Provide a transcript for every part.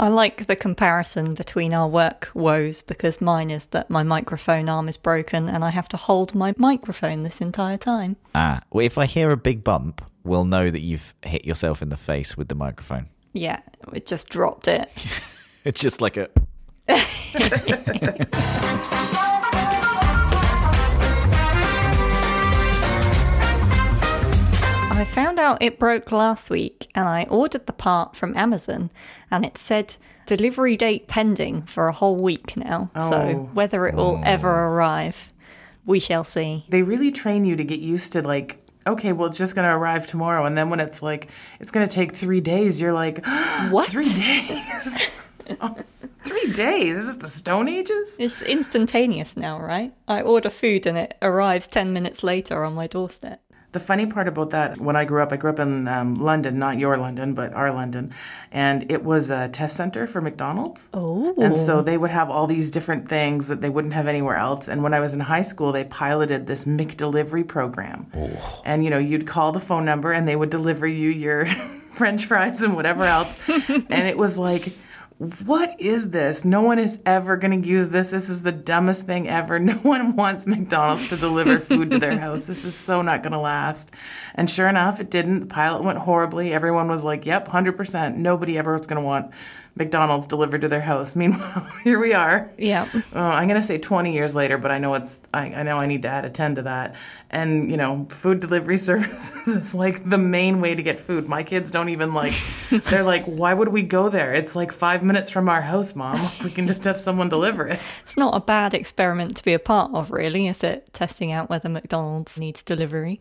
I like the comparison between our work woes because mine is that my microphone arm is broken and I have to hold my microphone this entire time. Ah, well, if I hear a big bump, we'll know that you've hit yourself in the face with the microphone. Yeah, it just dropped it. It's just like a. I found out it broke last week and I ordered the part from Amazon and it said delivery date pending for a whole week now. So Oh. whether it will ever oh. arrive, we shall see. They really train you to get used to like, okay, well, it's just going to arrive tomorrow. And then when it's like, it's going to take three days, you're like, What? Three days? Oh, three days? Is this the Stone Ages? It's instantaneous now, right? I order food and it arrives 10 minutes later on my doorstep. The funny part about that, when I grew up, I grew up in um, London, not your London, but our London, and it was a test center for McDonald's. Oh. And so they would have all these different things that they wouldn't have anywhere else. And when I was in high school, they piloted this McDelivery program. And you know, you'd call the phone number and they would deliver you your French fries and whatever else. and it was like, what is this? No one is ever going to use this. This is the dumbest thing ever. No one wants McDonald's to deliver food to their house. This is so not going to last. And sure enough, it didn't. The pilot went horribly. Everyone was like, yep, 100%. Nobody ever was going to want McDonald's delivered to their house. Meanwhile, here we are. Yeah. Uh, oh, I'm gonna say 20 years later, but I know it's I, I know I need to add a 10 to that. And you know, food delivery services is like the main way to get food. My kids don't even like. They're like, why would we go there? It's like five minutes from our house, mom. We can just have someone deliver it. It's not a bad experiment to be a part of, really, is it? Testing out whether McDonald's needs delivery.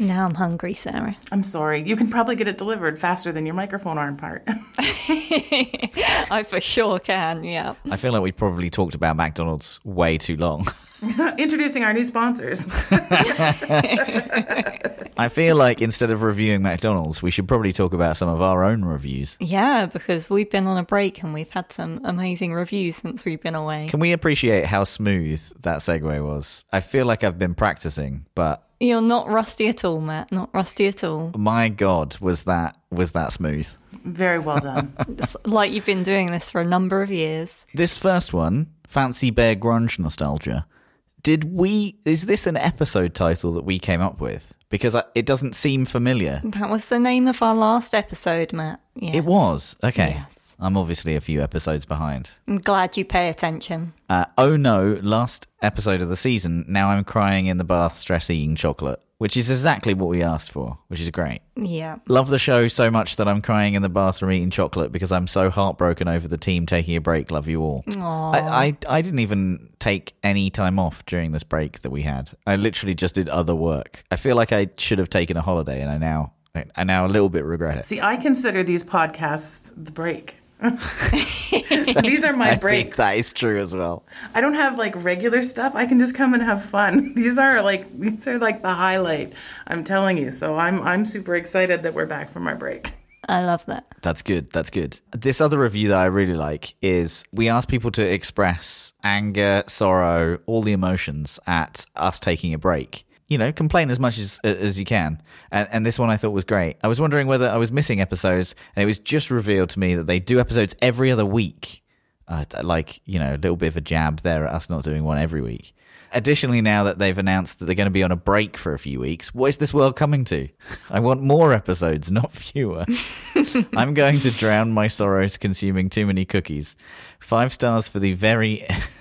Now I'm hungry, Sarah. I'm sorry. You can probably get it delivered faster than your microphone arm part. I for sure can, yeah. I feel like we've probably talked about McDonald's way too long. Introducing our new sponsors. I feel like instead of reviewing McDonald's, we should probably talk about some of our own reviews. Yeah, because we've been on a break and we've had some amazing reviews since we've been away. Can we appreciate how smooth that segue was? I feel like I've been practicing, but You're not rusty at all, Matt. Not rusty at all. my god, was that was that smooth. Very well done. It's like you've been doing this for a number of years. This first one, Fancy Bear Grunge Nostalgia. Did we is this an episode title that we came up with? Because I, it doesn't seem familiar. That was the name of our last episode, Matt. Yes. It was. Okay. Yes. I'm obviously a few episodes behind. I'm glad you pay attention. Uh, oh no, last episode of the season. Now I'm crying in the bath, stress eating chocolate, which is exactly what we asked for, which is great. Yeah. Love the show so much that I'm crying in the bathroom eating chocolate because I'm so heartbroken over the team taking a break. Love you all. I, I, I didn't even take any time off during this break that we had. I literally just did other work. I feel like I should have taken a holiday and I now I now a little bit regret it. See, I consider these podcasts the break. These are my I think that is true as well. I don't have like regular stuff. I can just come and have fun. These are like these are like the highlight. I'm telling you. So I'm I'm super excited that we're back from our break. I love that. That's good. That's good. This other review that I really like is we ask people to express anger, sorrow, all the emotions at us taking a break. You know, complain as much as as you can. And, and this one I thought was great. I was wondering whether I was missing episodes, and it was just revealed to me that they do episodes every other week. Uh, like you know, a little bit of a jab there at us not doing one every week. Additionally, now that they've announced that they're going to be on a break for a few weeks, what is this world coming to? I want more episodes, not fewer. I'm going to drown my sorrows consuming too many cookies. Five stars for the very,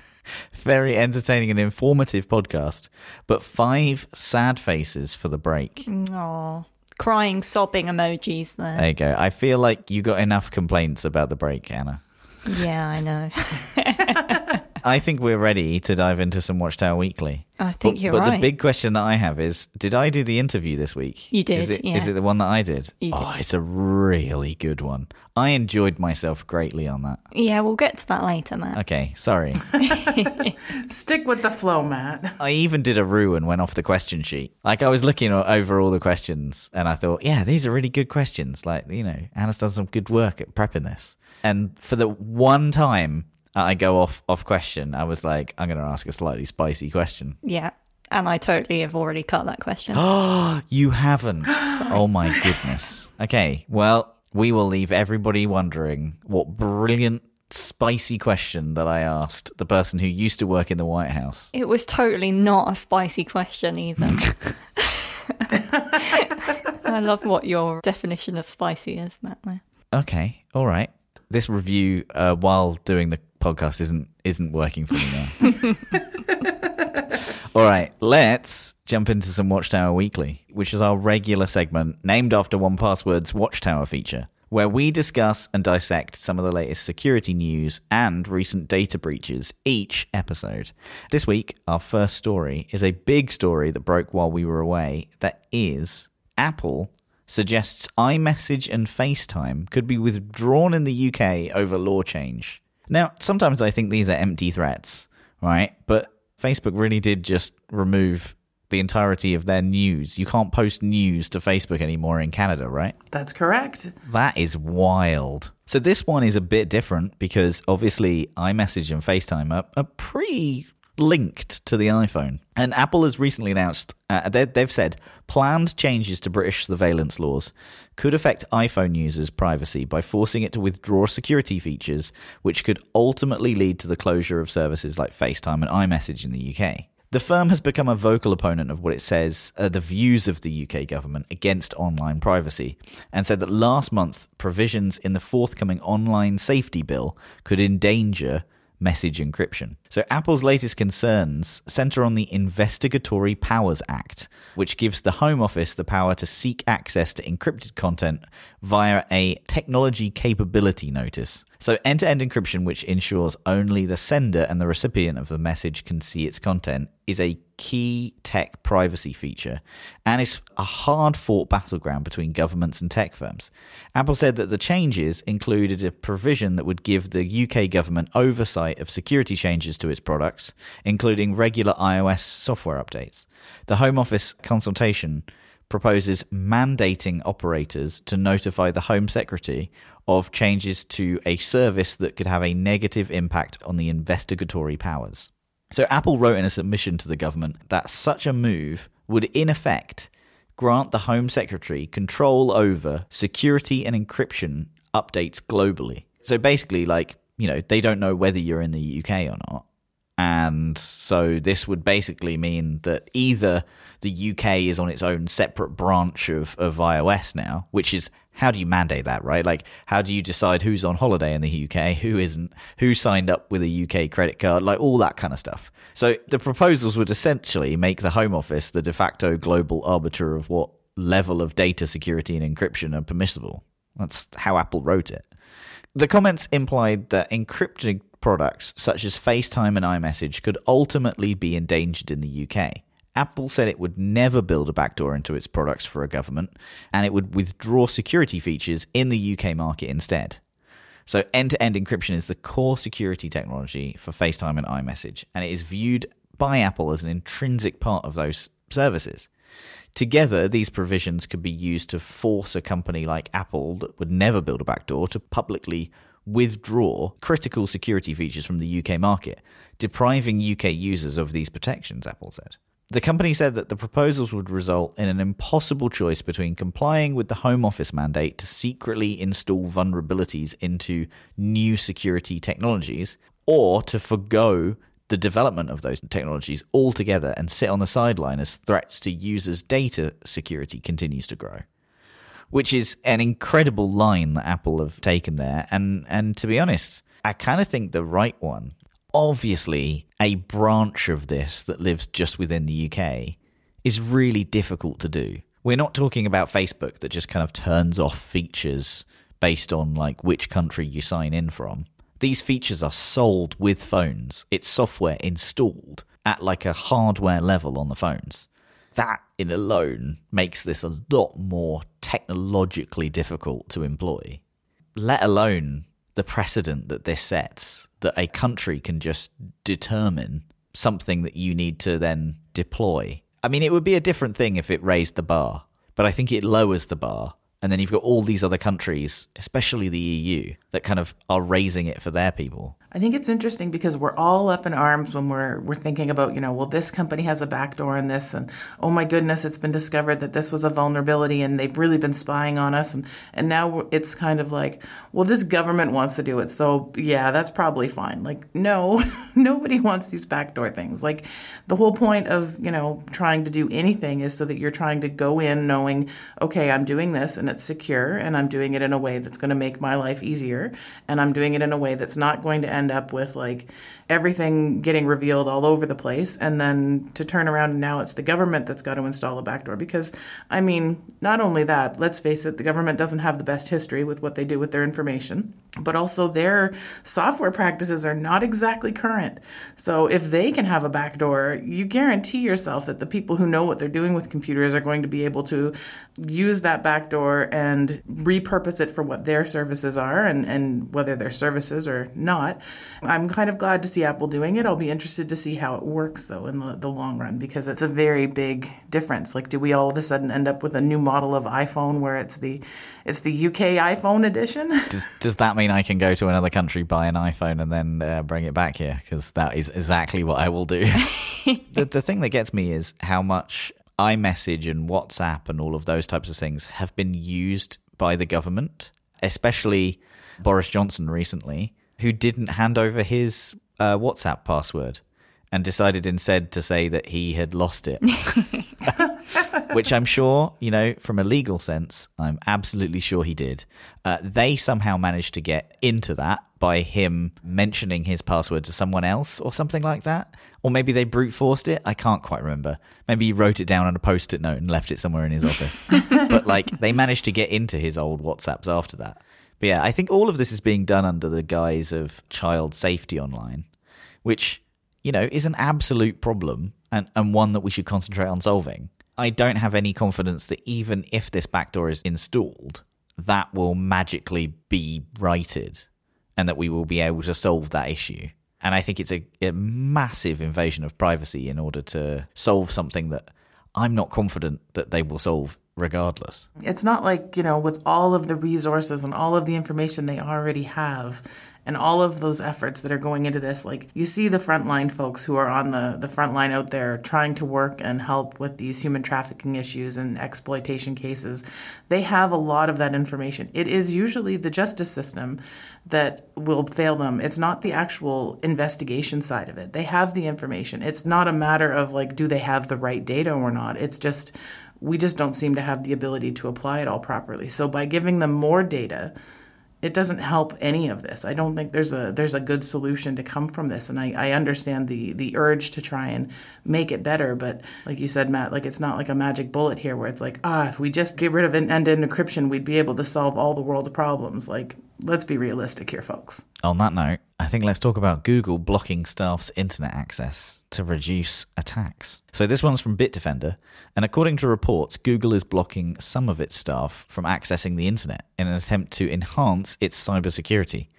very entertaining and informative podcast, but five sad faces for the break. Aw. Crying, sobbing emojis there. There you go. I feel like you got enough complaints about the break, Anna. Yeah, I know. I think we're ready to dive into some Watchtower Weekly. I think but, you're but right. But the big question that I have is: Did I do the interview this week? You did, Is it, yeah. is it the one that I did? You oh, did. it's a really good one. I enjoyed myself greatly on that. Yeah, we'll get to that later, Matt. Okay, sorry. Stick with the flow, Matt. I even did a rue and went off the question sheet. Like I was looking over all the questions, and I thought, yeah, these are really good questions. Like you know, Anna's done some good work at prepping this. And for the one time I go off off question, I was like, I'm going to ask a slightly spicy question. Yeah. And I totally have already cut that question. Oh, you haven't. oh my goodness. Okay, well, we will leave everybody wondering what brilliant, spicy question that I asked the person who used to work in the White House. It was totally not a spicy question either. I love what your definition of spicy is, Matt. Okay, all right. This review, uh, while doing the podcast, isn't isn't working for me now. all right, let's jump into some Watchtower Weekly, which is our regular segment named after 1Password's Watchtower feature, where we discuss and dissect some of the latest security news and recent data breaches each episode. This week, our first story is a big story that broke while we were away. That is Apple suggests iMessage and FaceTime could be withdrawn in the UK over law change. Now, sometimes I think these are empty threats, right? But Facebook really did just remove the entirety of their news. You can't post news to Facebook anymore in Canada, right? That's correct. That is wild. So this one is a bit different because obviously iMessage and FaceTime are, are pretty linked to the iPhone. And Apple has recently announced, uh, they, they've said, planned changes to British surveillance laws could affect iPhone users' privacy by forcing it to withdraw security features, which could ultimately lead to the closure of services like FaceTime and iMessage in the UK. The firm has become a vocal opponent of what it says are the views of the UK government against online privacy, and said that last month provisions in the forthcoming online safety bill could endanger message encryption. So, Apple's latest concerns center on the Investigatory Powers Act, which gives the Home Office the power to seek access to encrypted content via a technology capability notice. So, end to end encryption, which ensures only the sender and the recipient of the message can see its content, is a key tech privacy feature and is a hard fought battleground between governments and tech firms. Apple said that the changes included a provision that would give the UK government oversight of security changes to its products, including regular iOS software updates. The Home Office consultation proposes mandating operators to notify the Home Secretary of changes to a service that could have a negative impact on the investigatory powers. So, Apple wrote in a submission to the government that such a move would, in effect, grant the Home Secretary control over security and encryption updates globally. So, basically, like, you know, they don't know whether you're in the UK or not. And so this would basically mean that either the UK is on its own separate branch of, of iOS now, which is how do you mandate that, right? Like, how do you decide who's on holiday in the UK, who isn't, who signed up with a UK credit card, like all that kind of stuff. So the proposals would essentially make the Home Office the de facto global arbiter of what level of data security and encryption are permissible. That's how Apple wrote it. The comments implied that encrypted products such as FaceTime and iMessage could ultimately be endangered in the UK. Apple said it would never build a backdoor into its products for a government, and it would withdraw security features in the UK market instead. So, end to end encryption is the core security technology for FaceTime and iMessage, and it is viewed by Apple as an intrinsic part of those services. Together, these provisions could be used to force a company like Apple that would never build a backdoor to publicly withdraw critical security features from the UK market, depriving UK users of these protections, Apple said. The company said that the proposals would result in an impossible choice between complying with the Home Office mandate to secretly install vulnerabilities into new security technologies or to forego the development of those technologies altogether and sit on the sideline as threats to users' data security continues to grow. Which is an incredible line that Apple have taken there. And and to be honest, I kind of think the right one. Obviously, a branch of this that lives just within the UK is really difficult to do. We're not talking about Facebook that just kind of turns off features based on like which country you sign in from. These features are sold with phones. It's software installed at like a hardware level on the phones. That in alone makes this a lot more technologically difficult to employ, let alone the precedent that this sets that a country can just determine something that you need to then deploy. I mean, it would be a different thing if it raised the bar, but I think it lowers the bar And then you've got all these other countries, especially the EU, that kind of are raising it for their people. I think it's interesting because we're all up in arms when we're we're thinking about, you know, well this company has a backdoor in this and oh my goodness, it's been discovered that this was a vulnerability and they've really been spying on us and and now it's kind of like, well this government wants to do it. So, yeah, that's probably fine. Like, no, nobody wants these backdoor things. Like the whole point of, you know, trying to do anything is so that you're trying to go in knowing, okay, I'm doing this and it's secure and I'm doing it in a way that's going to make my life easier and I'm doing it in a way that's not going to end up with like everything getting revealed all over the place and then to turn around and now it's the government that's got to install a backdoor because I mean, not only that, let's face it, the government doesn't have the best history with what they do with their information, but also their software practices are not exactly current. So if they can have a backdoor, you guarantee yourself that the people who know what they're doing with computers are going to be able to use that backdoor and repurpose it for what their services are and, and whether they're services or not. I'm kind of glad to see see Apple doing it. I'll be interested to see how it works, though, in the, the long run, because it's a very big difference. Like, do we all of a sudden end up with a new model of iPhone where it's the it's the UK iPhone edition? Does, does that mean I can go to another country, buy an iPhone, and then uh, bring it back here? Because that is exactly what I will do. the, the thing that gets me is how much iMessage and WhatsApp and all of those types of things have been used by the government, especially Boris Johnson recently, who didn't hand over his uh, WhatsApp password and decided instead to say that he had lost it. Which I'm sure, you know, from a legal sense, I'm absolutely sure he did. Uh, they somehow managed to get into that by him mentioning his password to someone else or something like that. Or maybe they brute forced it. I can't quite remember. Maybe he wrote it down on a post it note and left it somewhere in his office. but like they managed to get into his old WhatsApps after that. But yeah, I think all of this is being done under the guise of child safety online which, you know, is an absolute problem and, and one that we should concentrate on solving. I don't have any confidence that even if this backdoor is installed, that will magically be righted and that we will be able to solve that issue. And I think it's a, a massive invasion of privacy in order to solve something that I'm not confident that they will solve regardless. It's not like, you know, with all of the resources and all of the information they already have, and all of those efforts that are going into this like you see the frontline folks who are on the the front line out there trying to work and help with these human trafficking issues and exploitation cases. They have a lot of that information. It is usually the justice system that will fail them. It's not the actual investigation side of it. They have the information. It's not a matter of like do they have the right data or not. It's just we just don't seem to have the ability to apply it all properly so by giving them more data it doesn't help any of this. I don't think there's a there's a good solution to come from this. And I, I understand the the urge to try and make it better, but like you said, Matt, like it's not like a magic bullet here where it's like, ah, if we just get rid of end-to-end encryption, we'd be able to solve all the world's problems. Like let's be realistic here, folks. On that note, I think let's talk about Google blocking staff's internet access to reduce attacks. So this one's from Bitdefender, and according to reports, Google is blocking some of its staff from accessing the internet in an attempt to enhance its cybersecurity.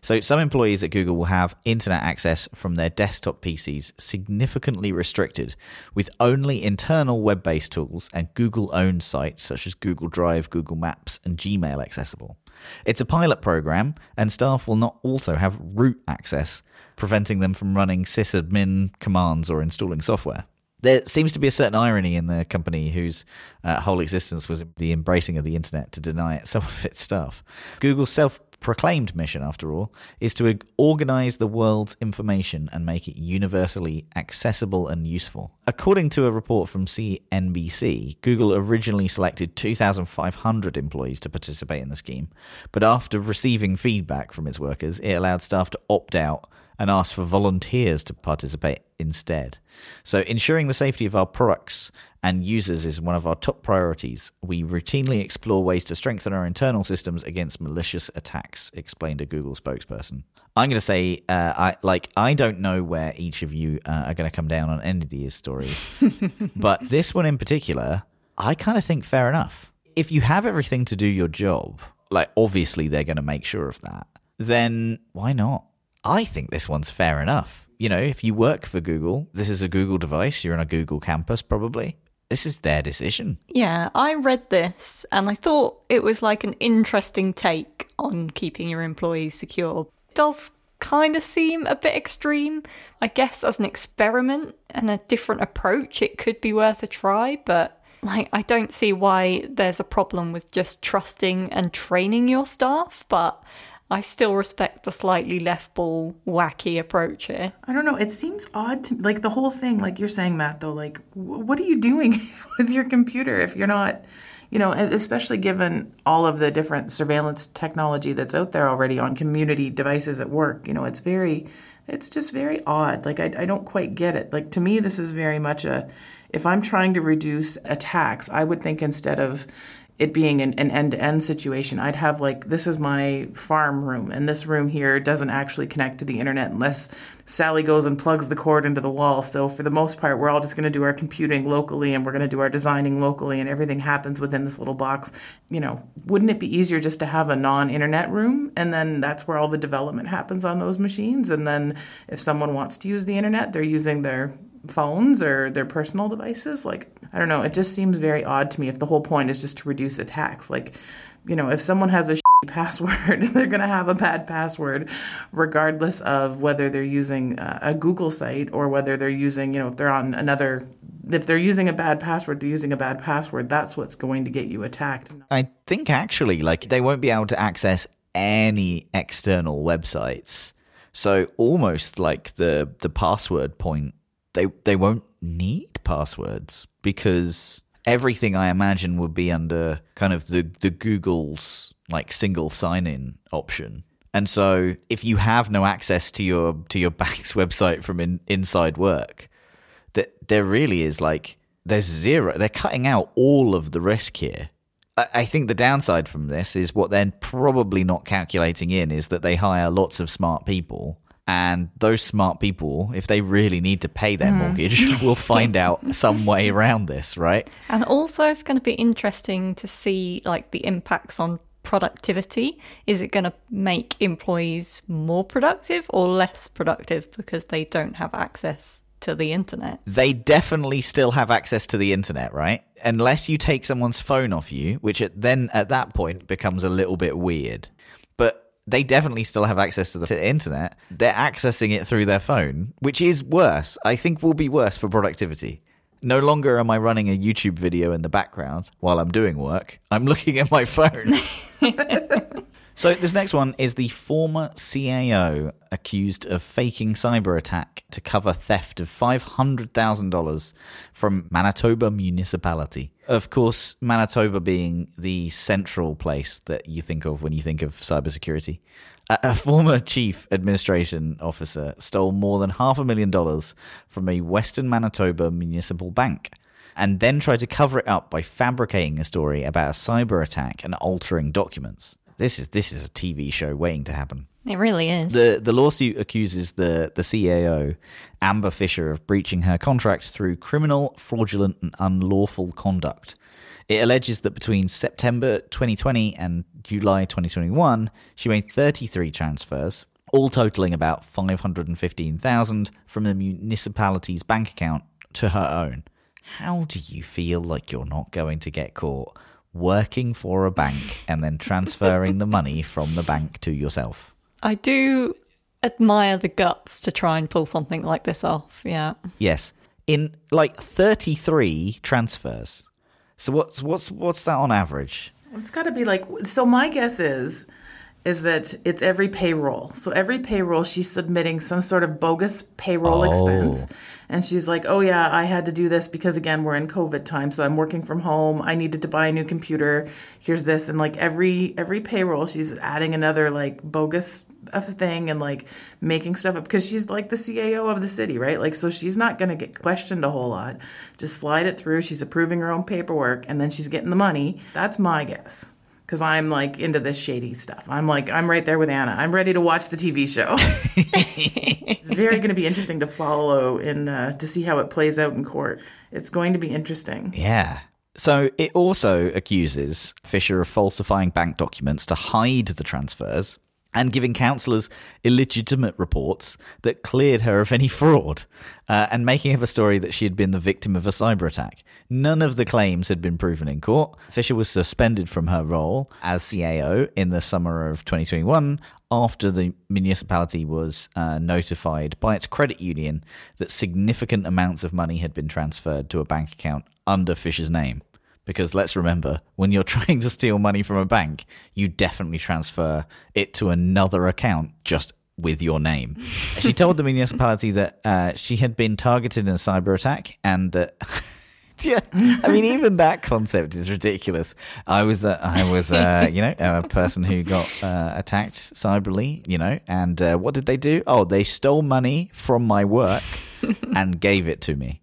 So, some employees at Google will have internet access from their desktop PCs significantly restricted, with only internal web based tools and Google owned sites such as Google Drive, Google Maps, and Gmail accessible. It's a pilot program, and staff will not also have root access, preventing them from running sysadmin commands or installing software. There seems to be a certain irony in the company whose uh, whole existence was the embracing of the internet to deny it some of its stuff. Google's self proclaimed mission, after all, is to organize the world's information and make it universally accessible and useful. According to a report from CNBC, Google originally selected 2,500 employees to participate in the scheme, but after receiving feedback from its workers, it allowed staff to opt out and asked for volunteers to participate instead. So, ensuring the safety of our products and users is one of our top priorities. We routinely explore ways to strengthen our internal systems against malicious attacks, explained a Google spokesperson. I'm going to say, uh, I like, I don't know where each of you uh, are going to come down on any of these stories, but this one in particular, I kind of think fair enough. If you have everything to do your job, like obviously they're going to make sure of that, then why not? I think this one's fair enough. You know, if you work for Google, this is a Google device, you're on a Google campus probably. this is their decision. Yeah, I read this and I thought it was like an interesting take on keeping your employees secure. It does kind of seem a bit extreme. I guess as an experiment and a different approach, it could be worth a try, but like I don't see why there's a problem with just trusting and training your staff, but I still respect the slightly left ball, wacky approach here. I don't know. It seems odd to like the whole thing. Like you're saying, Matt. Though, like, what are you doing with your computer if you're not, you know, especially given all of the different surveillance technology that's out there already on community devices at work. You know, it's very, it's just very odd. Like I, I don't quite get it. Like to me, this is very much a. If I'm trying to reduce attacks, I would think instead of it being an, an end-to-end situation i'd have like this is my farm room and this room here doesn't actually connect to the internet unless sally goes and plugs the cord into the wall. So for the most part we're all just going to do our computing locally and we're going to do our designing locally and everything happens within this little box. You know wouldn't it be easier just to have a non-internet room? And then that's where all the development happens on those machines. And then if someone wants to use the internet they're using their phones or their personal devices. Like, I don't know, it just seems very odd to me if the whole point is just to reduce attacks. Like, you know, if someone has a password, they're going to have a bad password, regardless of whether they're using uh, a Google site or whether they're using, you know, if they're on another. If they're using a bad password, they're using a bad password. That's what's going to get you attacked. I think actually, like, they won't be able to access any external websites. So almost like the the password point they they won't need passwords because everything I imagine would be under kind of the the Google's like single sign in option. And so if you have no access to your to your bank's website from in, inside work, that there really is like there's zero. They're cutting out all of the risk here. I, I think the downside from this is what they're probably not calculating in is that they hire lots of smart people and those smart people, if they really need to pay their mm. mortgage, will find out some way around this, right? And also, it's going to be interesting to see like the impacts on productivity. Is it going to make employees more productive or less productive because they don't have access to the internet? They definitely still have access to the internet, right? Unless you take someone's phone off you, which at, then at that point becomes a little bit weird. But they definitely still have access to the, to the internet. They're accessing it through their phone, which is worse. I think will be worse for productivity. No longer am I running a YouTube video in the background while I'm doing work. I'm looking at my phone. So this next one is the former CAO accused of faking cyber attack to cover theft of $500,000 from Manitoba municipality. Of course, Manitoba being the central place that you think of when you think of cybersecurity. A, a former chief administration officer stole more than half a million dollars from a Western Manitoba municipal bank and then tried to cover it up by fabricating a story about a cyber attack and altering documents. This is this is a TV show waiting to happen. It really is. The the lawsuit accuses the the CAO Amber Fisher of breaching her contract through criminal, fraudulent, and unlawful conduct. It alleges that between September 2020 and July 2021, she made 33 transfers, all totaling about 515,000 from the municipality's bank account to her own. How do you feel like you're not going to get caught? Working for a bank and then transferring the money from the bank to yourself. I do admire the guts to try and pull something like this off. Yeah. Yes. In like 33 transfers. So what's what's what's that on average? It's got to be like so my guess is is that it's every payroll. So every payroll, she's submitting some sort of bogus payroll oh. expense. And she's like, oh, yeah, I had to do this because, again, we're in COVID time. So I'm working from home. I needed to buy a new computer. Here's this. And like every every payroll, she's adding another like bogus thing and like making stuff up because she's like the CAO of the city, right? Like, so she's not going to get questioned a whole lot. Just slide it through. She's approving her own paperwork and then she's getting the money. That's my guess because I'm like into this shady stuff. I'm like, I'm right there with Anna. I'm ready to watch the TV show. it's very going to be interesting to follow and uh, to see how it plays out in court. It's going to be interesting. Yeah. So it also accuses Fisher of falsifying bank documents to hide the transfers and giving councillors illegitimate reports that cleared her of any fraud, uh, and making up a story that she had been the victim of a cyber attack. None of the claims had been proven in court. Fisher was suspended from her role as CAO in the summer of 2021 after the municipality was uh, notified by its credit union that significant amounts of money had been transferred to a bank account under Fisher's name. Because let's remember, when you're trying to steal money from a bank, you definitely transfer it to another account just with your name. she told the municipality that uh, she had been targeted in a cyber attack and that. yeah, I mean, even that concept is ridiculous. I was, uh, I was, uh, you know, a person who got uh, attacked cyberly, you know, and uh, what did they do? Oh, they stole money from my work and gave it to me.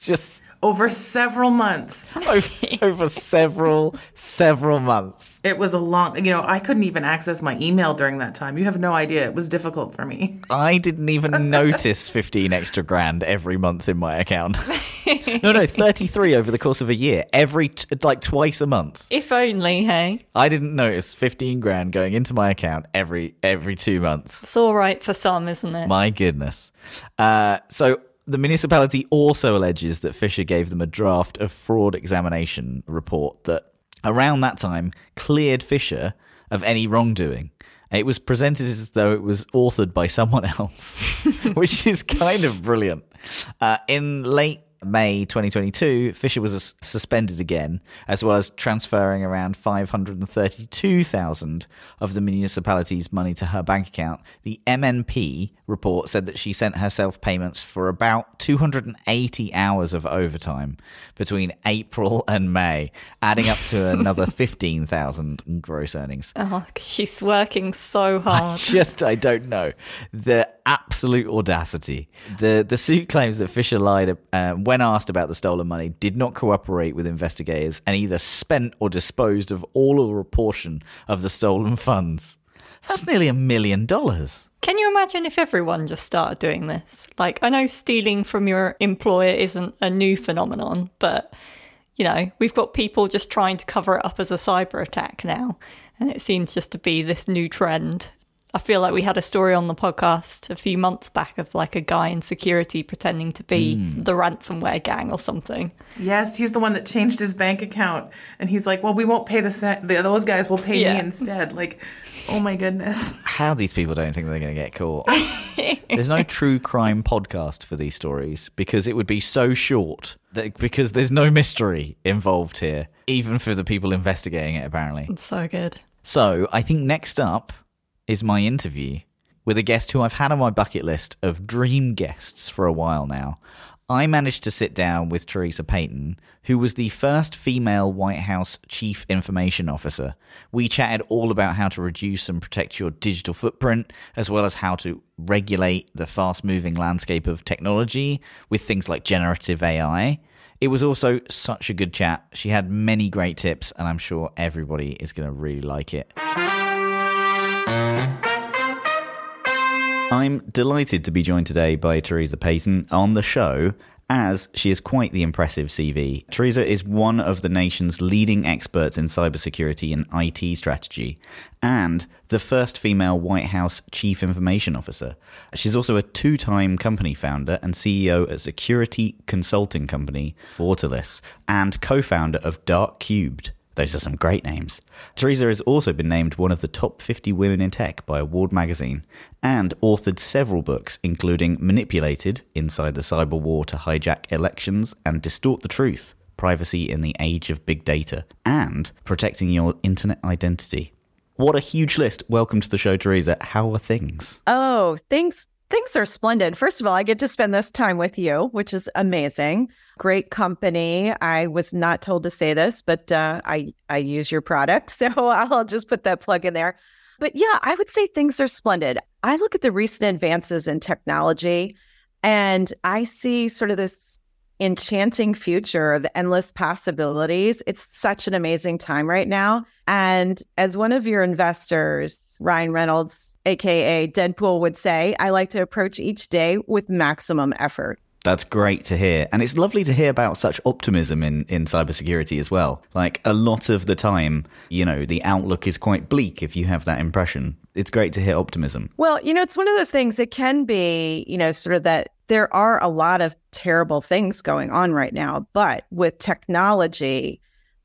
Just over several months. over, over several, several months. It was a long, you know, I couldn't even access my email during that time. You have no idea. It was difficult for me. I didn't even notice 15 extra grand every month in my account. no, no, 33 over the course of a year, every, t- like twice a month. If only, hey? I didn't notice 15 grand going into my account every, every two months. It's all right for some, isn't it? My goodness. Uh, so the municipality also alleges that Fisher gave them a draft of fraud examination report that around that time cleared Fisher of any wrongdoing. It was presented as though it was authored by someone else, which is kind of brilliant. Uh, in late May 2022, Fisher was suspended again, as well as transferring around 532,000 of the municipality's money to her bank account. The MNP report said that she sent herself payments for about 280 hours of overtime between April and May, adding up to another 15,000 in gross earnings. Oh, she's working so hard. I just, I don't know. The absolute audacity. The the suit claims that Fisher lied uh, when asked about the stolen money, did not cooperate with investigators, and either spent or disposed of all or a portion of the stolen funds. That's nearly a million dollars. Can you imagine if everyone just started doing this? Like, I know stealing from your employer isn't a new phenomenon, but you know, we've got people just trying to cover it up as a cyber attack now. And it seems just to be this new trend. I feel like we had a story on the podcast a few months back of like a guy in security pretending to be mm. the ransomware gang or something. Yes, he's the one that changed his bank account, and he's like, "Well, we won't pay the, se- the those guys will pay yeah. me instead." Like, oh my goodness, how these people don't think they're going to get caught. there's no true crime podcast for these stories because it would be so short. That, because there's no mystery involved here, even for the people investigating it. Apparently, it's so good. So I think next up is my interview with a guest who I've had on my bucket list of dream guests for a while now. I managed to sit down with Theresa Payton, who was the first female White House Chief Information Officer. We chatted all about how to reduce and protect your digital footprint, as well as how to regulate the fast moving landscape of technology with things like generative AI. It was also such a good chat. She had many great tips, and I'm sure everybody is going to really like it. I'm delighted to be joined today by Theresa Payton on the show as she is quite the impressive CV. Theresa is one of the nation's leading experts in cybersecurity and IT strategy, and the first female White House Chief Information Officer. She's also a two time company founder and CEO at security consulting company Fortalice, and co founder of Dark Cubed. Those are some great names. Theresa has also been named one of the top 50 women in tech by Award magazine and authored several books, including Manipulated Inside the Cyber War to Hijack Elections and Distort the Truth Privacy in the Age of Big Data, and Protecting Your Internet Identity. What a huge list. Welcome to the show, Theresa. How are things? Oh, thanks. Things are splendid. First of all, I get to spend this time with you, which is amazing. Great company. I was not told to say this, but uh, I I use your product, so I'll just put that plug in there. But yeah, I would say things are splendid. I look at the recent advances in technology, and I see sort of this enchanting future of endless possibilities. It's such an amazing time right now. And as one of your investors, Ryan Reynolds, AKA Deadpool, would say, I like to approach each day with maximum effort. That's great to hear. And it's lovely to hear about such optimism in, in cybersecurity as well. Like a lot of the time, you know, the outlook is quite bleak if you have that impression. It's great to hear optimism. Well, you know, it's one of those things, it can be, you know, sort of that there are a lot of terrible things going on right now. But with technology,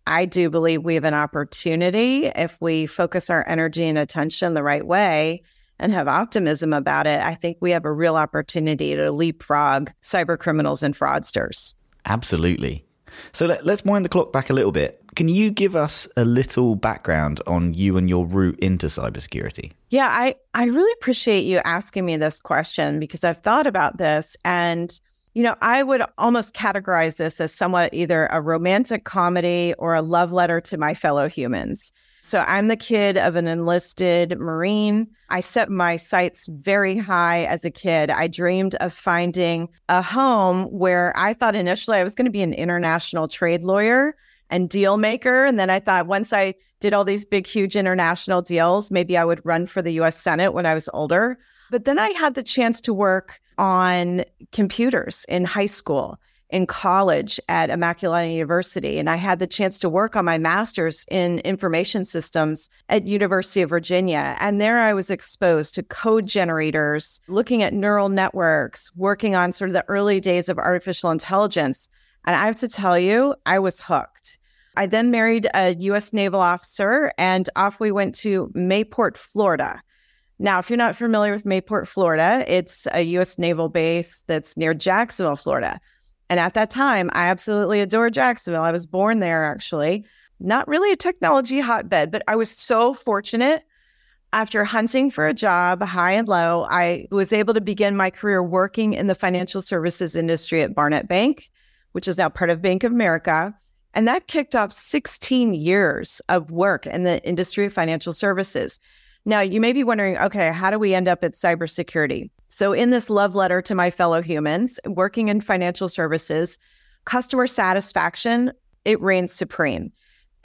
I do believe we have an opportunity if we focus our energy and attention the right way and have optimism about it, I think we have a real opportunity to leapfrog cyber criminals and fraudsters. Absolutely. So let, us wind the clock back a little bit. Can you give us a little background on you and your route into cybersecurity? Yeah, I, I really appreciate you asking me this question because I've thought about this. And, you know, I would almost categorize this as somewhat either a romantic comedy or a love letter to my fellow humans. So I'm the kid of an enlisted Marine. I set my sights very high as a kid. I dreamed of finding a home where I thought initially I was going to be an international trade lawyer and deal maker. And then I thought once I did all these big, huge international deals, maybe I would run for the US Senate when I was older. But then I had the chance to work on computers in high school in college at Immaculata University, and I had the chance to work on my master's in information systems at University of Virginia. And there I was exposed to code generators, looking at neural networks, working on sort of the early days of artificial intelligence. And I have to tell you, I was hooked. I then married a U.S. naval officer, and off we went to Mayport, Florida. Now, if you're not familiar with Mayport, Florida, it's a U.S. naval base that's near Jacksonville, Florida. And at that time, I absolutely adore Jacksonville. I was born there, actually. Not really a technology hotbed, but I was so fortunate. After hunting for a job high and low, I was able to begin my career working in the financial services industry at Barnett Bank, which is now part of Bank of America. And that kicked off 16 years of work in the industry of financial services. Now, you may be wondering okay, how do we end up at cybersecurity? So, in this love letter to my fellow humans working in financial services, customer satisfaction, it reigns supreme.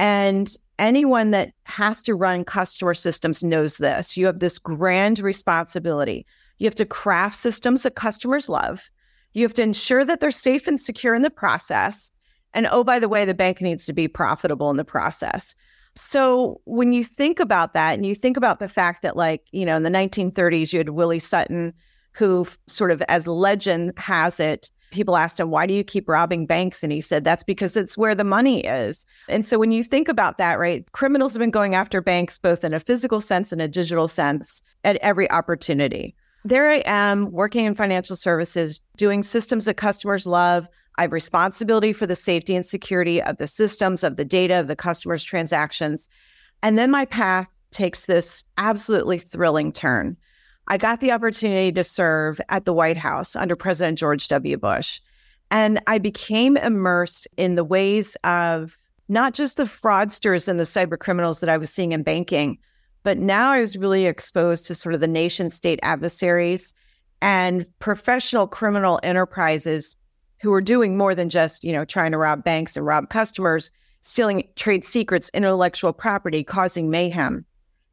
And anyone that has to run customer systems knows this. You have this grand responsibility. You have to craft systems that customers love. You have to ensure that they're safe and secure in the process. And oh, by the way, the bank needs to be profitable in the process. So when you think about that and you think about the fact that, like, you know, in the 1930s, you had Willie Sutton who sort of as legend has it. People asked him why do you keep robbing banks? And he said that's because it's where the money is. And so when you think about that right criminals have been going after banks both in a physical sense and a digital sense at every opportunity. There i am working in financial services doing systems that customers love i have responsibility for the safety and security of the systems of the data of the customers transactions and then my path takes this absolutely thrilling turn I got the opportunity to serve at the White House under President George W. Bush. And I became immersed in the ways of not just the fraudsters and the cyber criminals that I was seeing in banking, but now I was really exposed to sort of the nation state adversaries and professional criminal enterprises who were doing more than just, you know, trying to rob banks and rob customers, stealing trade secrets, intellectual property, causing mayhem.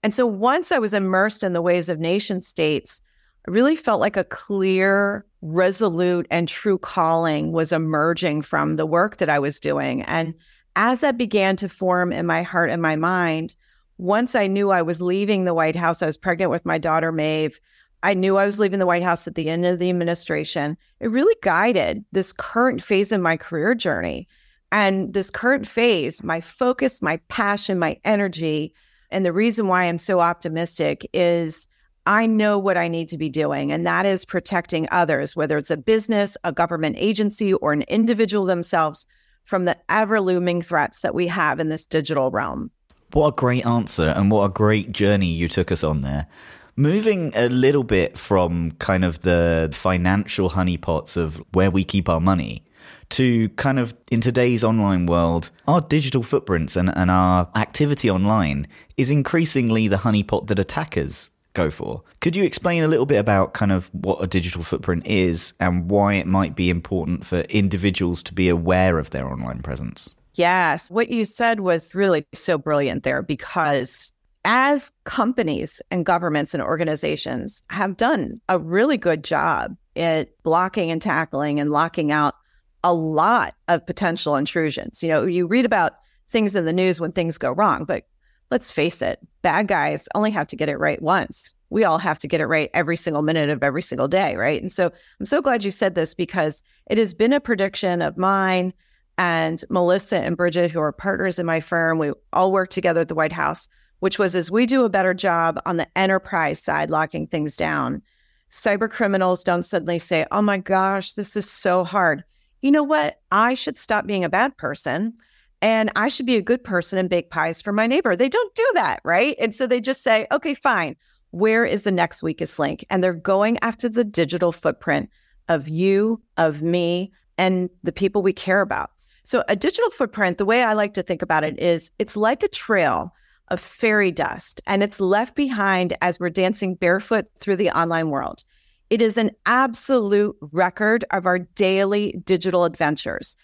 And so once I was immersed in the ways of nation states, I really felt like a clear, resolute, and true calling was emerging from the work that I was doing. And as that began to form in my heart and my mind, once I knew I was leaving the White House, I was pregnant with my daughter, Maeve. I knew I was leaving the White House at the end of the administration. It really guided this current phase in my career journey. And this current phase, my focus, my passion, my energy and the reason why I'm so optimistic is I know what I need to be doing, and that is protecting others, whether it's a business, a government agency, or an individual themselves from the ever looming threats that we have in this digital realm. What a great answer, and what a great journey you took us on there. Moving a little bit from kind of the financial honeypots of where we keep our money to kind of in today's online world, our digital footprints and, and our activity online is increasingly the honeypot that attackers go for. Could you explain a little bit about kind of what a digital footprint is and why it might be important for individuals to be aware of their online presence? Yes. What you said was really so brilliant there because as companies and governments and organizations have done a really good job at blocking and tackling and locking out a lot of potential intrusions. You know, you read about things in the news when things go wrong, but let's face it, bad guys only have to get it right once. We all have to get it right every single minute of every single day, right? And so I'm so glad you said this because it has been a prediction of mine and Melissa and Bridget, who are partners in my firm. We all work together at the White House, which was as we do a better job on the enterprise side, locking things down. Cyber criminals don't suddenly say, oh my gosh, this is so hard. You know what? I should stop being a bad person and I should be a good person and bake pies for my neighbor. They don't do that, right? And so they just say, okay, fine. Where is the next weakest link? And they're going after the digital footprint of you, of me, and the people we care about. So, a digital footprint, the way I like to think about it is it's like a trail of fairy dust, and it's left behind as we're dancing barefoot through the online world. It is an absolute record of our daily digital adventures.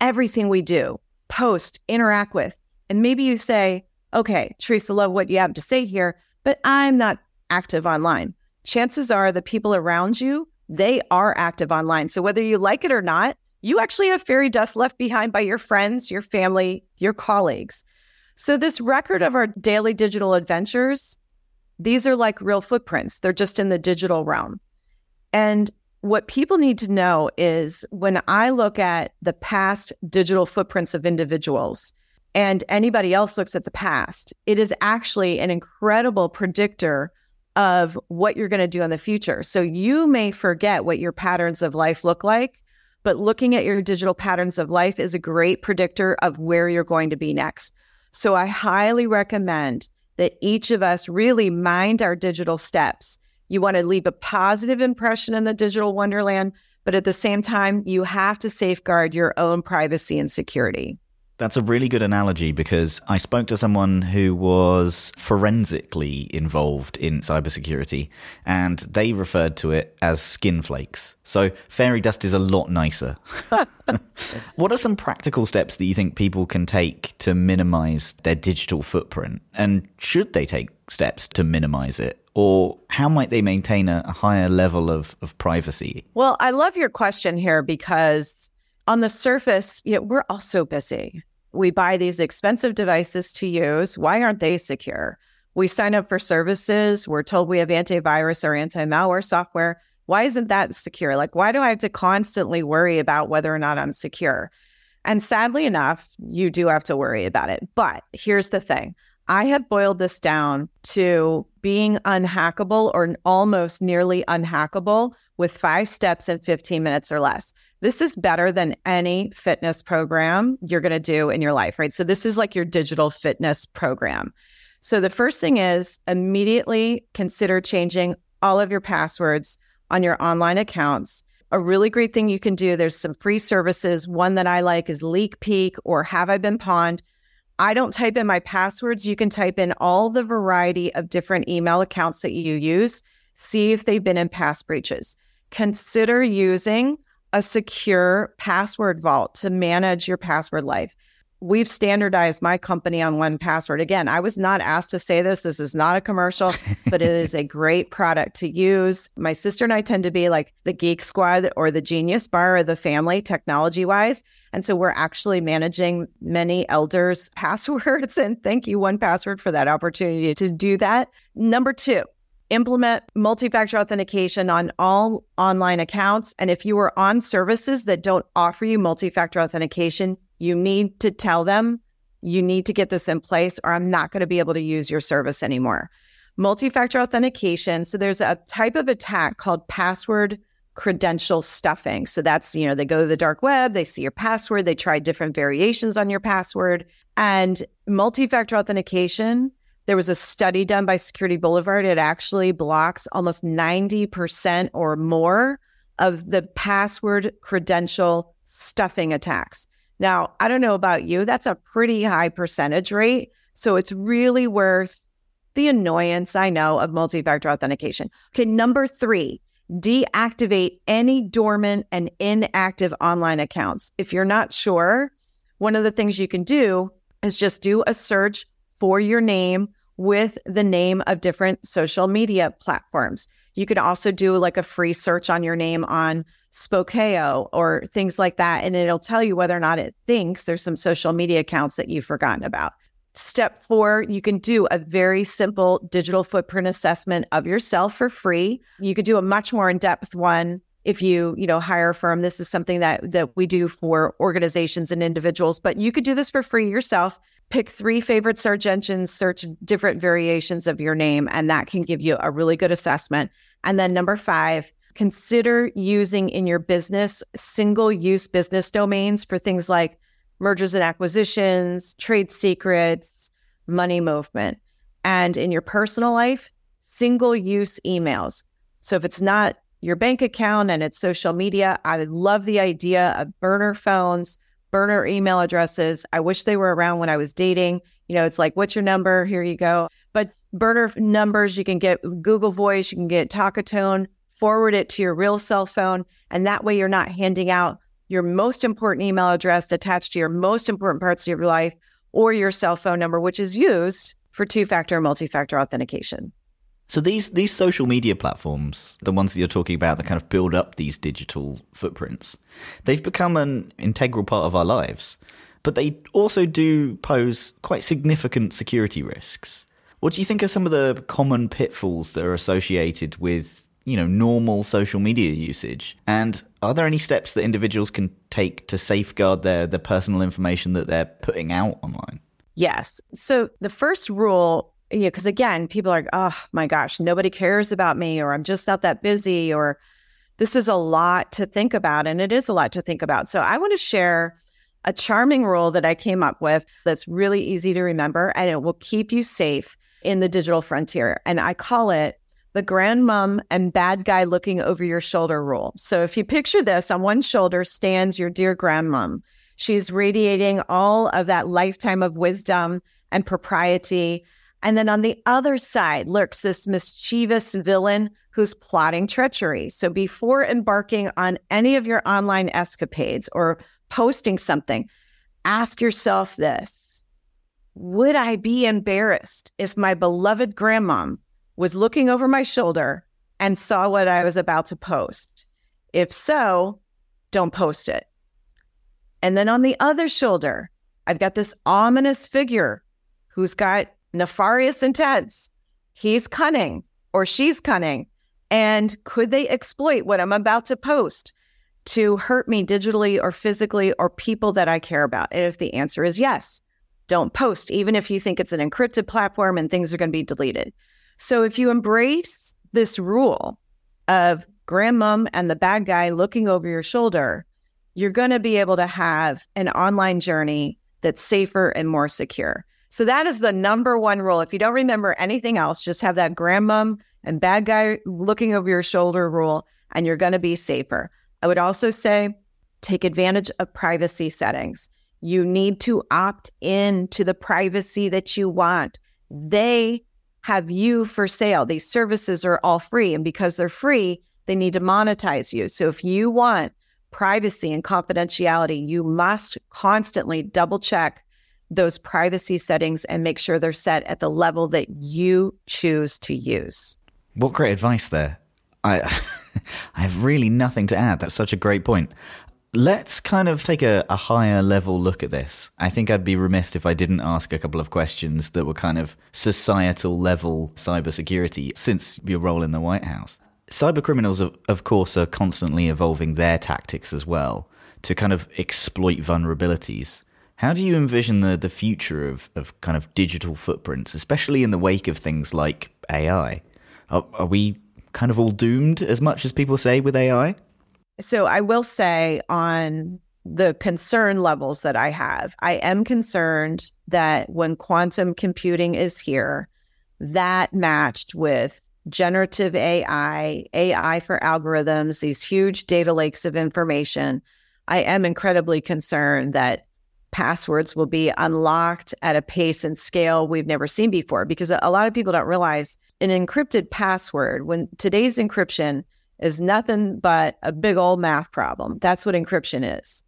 Everything we do, post, interact with. And maybe you say, okay, Theresa, love what you have to say here, but I'm not active online. Chances are the people around you, they are active online. So whether you like it or not, you actually have fairy dust left behind by your friends, your family, your colleagues. So this record of our daily digital adventures, these are like real footprints. They're just in the digital realm. And what people need to know is when I look at the past digital footprints of individuals and anybody else looks at the past, it is actually an incredible predictor of what you're going to do in the future. So you may forget what your patterns of life look like, but looking at your digital patterns of life is a great predictor of where you're going to be next. So I highly recommend that each of us really mind our digital steps you want to leave a positive impression in the digital wonderland, but at the same time, you have to safeguard your own privacy and security. That's a really good analogy because I spoke to someone who was forensically involved in cybersecurity and they referred to it as skin flakes. So fairy dust is a lot nicer. what are some practical steps that you think people can take to minimize their digital footprint? And should they take steps to minimize it? or how might they maintain a, higher level of, of privacy? Well, I love your question here because on the surface, you know, we're all so busy. We buy these expensive devices to use. Why aren't they secure? We sign up for services. We're told we have antivirus or anti malware software. Why isn't that secure? Like, why do I have to constantly worry about whether or not I'm secure? And sadly enough, you do have to worry about it. But here's the thing I have boiled this down to being unhackable or almost nearly unhackable with five steps in 15 minutes or less. This is better than any fitness program you're going to do in your life, right? So, this is like your digital fitness program. So, the first thing is immediately consider changing all of your passwords on your online accounts. A really great thing you can do, there's some free services. One that I like is LeakPeek or Have I Been Pwned? I don't type in my passwords. You can type in all the variety of different email accounts that you use, see if they've been in past breaches. Consider using a secure password vault to manage your password life we've standardized my company on 1Password. Again, I was not asked to say this. This is not a commercial, but it is a great product to use. My sister and I tend to be like the geek squad or the genius bar of the family, technology wise. And so we're actually managing many elders' passwords. And thank you, 1Password, for that opportunity to do that. Number two, implement multi factor authentication on all online accounts. And if you are on services that don't offer you multi factor authentication, you need to tell them you need to get this in place or I'm not going to be able to use your service anymore. Multi factor authentication. So there's a type of attack called password credential stuffing. So that's, you know, they go to the dark web, they see your password, they try different variations on your password. And multi factor authentication, there was a study done by Security Boulevard. It actually blocks almost 90% or more of the password credential stuffing attacks. Now, I don't know about you, that's a pretty high percentage rate. So it's really worth the annoyance, I know, of multi factor authentication. Okay, number three, deactivate any dormant and inactive online accounts. If you're not sure, one of the things you can do is just do a search for your name with the name of different social media platforms. You could also do like a free search on your name on Spokeo or things like that. And it'll tell you whether or not it thinks there's some social media accounts that you've forgotten about. Step four, you can do a very simple digital footprint assessment of yourself for free. You could do a much more in depth one if you you know hire a firm this is something that that we do for organizations and individuals but you could do this for free yourself pick three favorite search engines search different variations of your name and that can give you a really good assessment and then number 5 consider using in your business single use business domains for things like mergers and acquisitions trade secrets money movement and in your personal life single use emails so if it's not your bank account and its social media. I love the idea of burner phones, burner email addresses. I wish they were around when I was dating. You know, it's like, what's your number? Here you go. But burner numbers, you can get Google Voice, you can get Talkatone, forward it to your real cell phone. And that way you're not handing out your most important email address attached to your most important parts of your life or your cell phone number, which is used for two factor multi factor authentication. So these these social media platforms, the ones that you're talking about that kind of build up these digital footprints, they've become an integral part of our lives. But they also do pose quite significant security risks. What do you think are some of the common pitfalls that are associated with, you know, normal social media usage? And are there any steps that individuals can take to safeguard their, their personal information that they're putting out online? Yes. So the first rule you know, because again, people are, like, oh my gosh, nobody cares about me, or I'm just not that busy, or this is a lot to think about. And it is a lot to think about. So I want to share a charming rule that I came up with that's really easy to remember and it will keep you safe in the digital frontier. And I call it the grandmom and bad guy looking over your shoulder rule. So if you picture this, on one shoulder stands your dear grandmom. She's radiating all of that lifetime of wisdom and propriety and then on the other side lurks this mischievous villain who's plotting treachery. So before embarking on any of your online escapades or posting something, ask yourself this Would I be embarrassed if my beloved grandmom was looking over my shoulder and saw what I was about to post? If so, don't post it. And then on the other shoulder, I've got this ominous figure who's got nefarious intents. He's cunning or she's cunning. And could they exploit what I'm about to post to hurt me digitally or physically or people that I care about? And if the answer is yes, don't post, even if you think it's an encrypted platform and things are going to be deleted. So if you embrace this rule of grandmom and the bad guy looking over your shoulder, you're going to be able to have an online journey that's safer and more secure. So that is the number one rule. If you don't remember anything else, just have that grandmom and bad guy looking over your shoulder rule, and you're going to be safer. I would also say take advantage of privacy settings. You need to opt in to the privacy that you want. They have you for sale. These services are all free. And because they're free, they need to monetize you. So if you want privacy and confidentiality, you must constantly double check those privacy settings and make sure they're set at the level that you choose to use. What great advice there. I I have really nothing to add. That's such a great point. Let's kind of take a, a, higher level look at this. I think I'd be remiss if I didn't ask a couple of questions that were kind of societal level cybersecurity since your role in the White House. Cyber criminals, of, of course, are constantly evolving their tactics as well to kind of exploit vulnerabilities. How do you envision the, the future of, of kind of digital footprints, especially in the wake of things like AI? Are, are we kind of all doomed as much as people say with AI? So I will say on the concern levels that I have, I am concerned that when quantum computing is here, that matched with generative AI, AI for algorithms, these huge data lakes of information, I am incredibly concerned that passwords will be unlocked at a pace and scale we've never seen before because a lot of people don't realize an encrypted password when today's encryption is nothing but a big old math problem that's what encryption is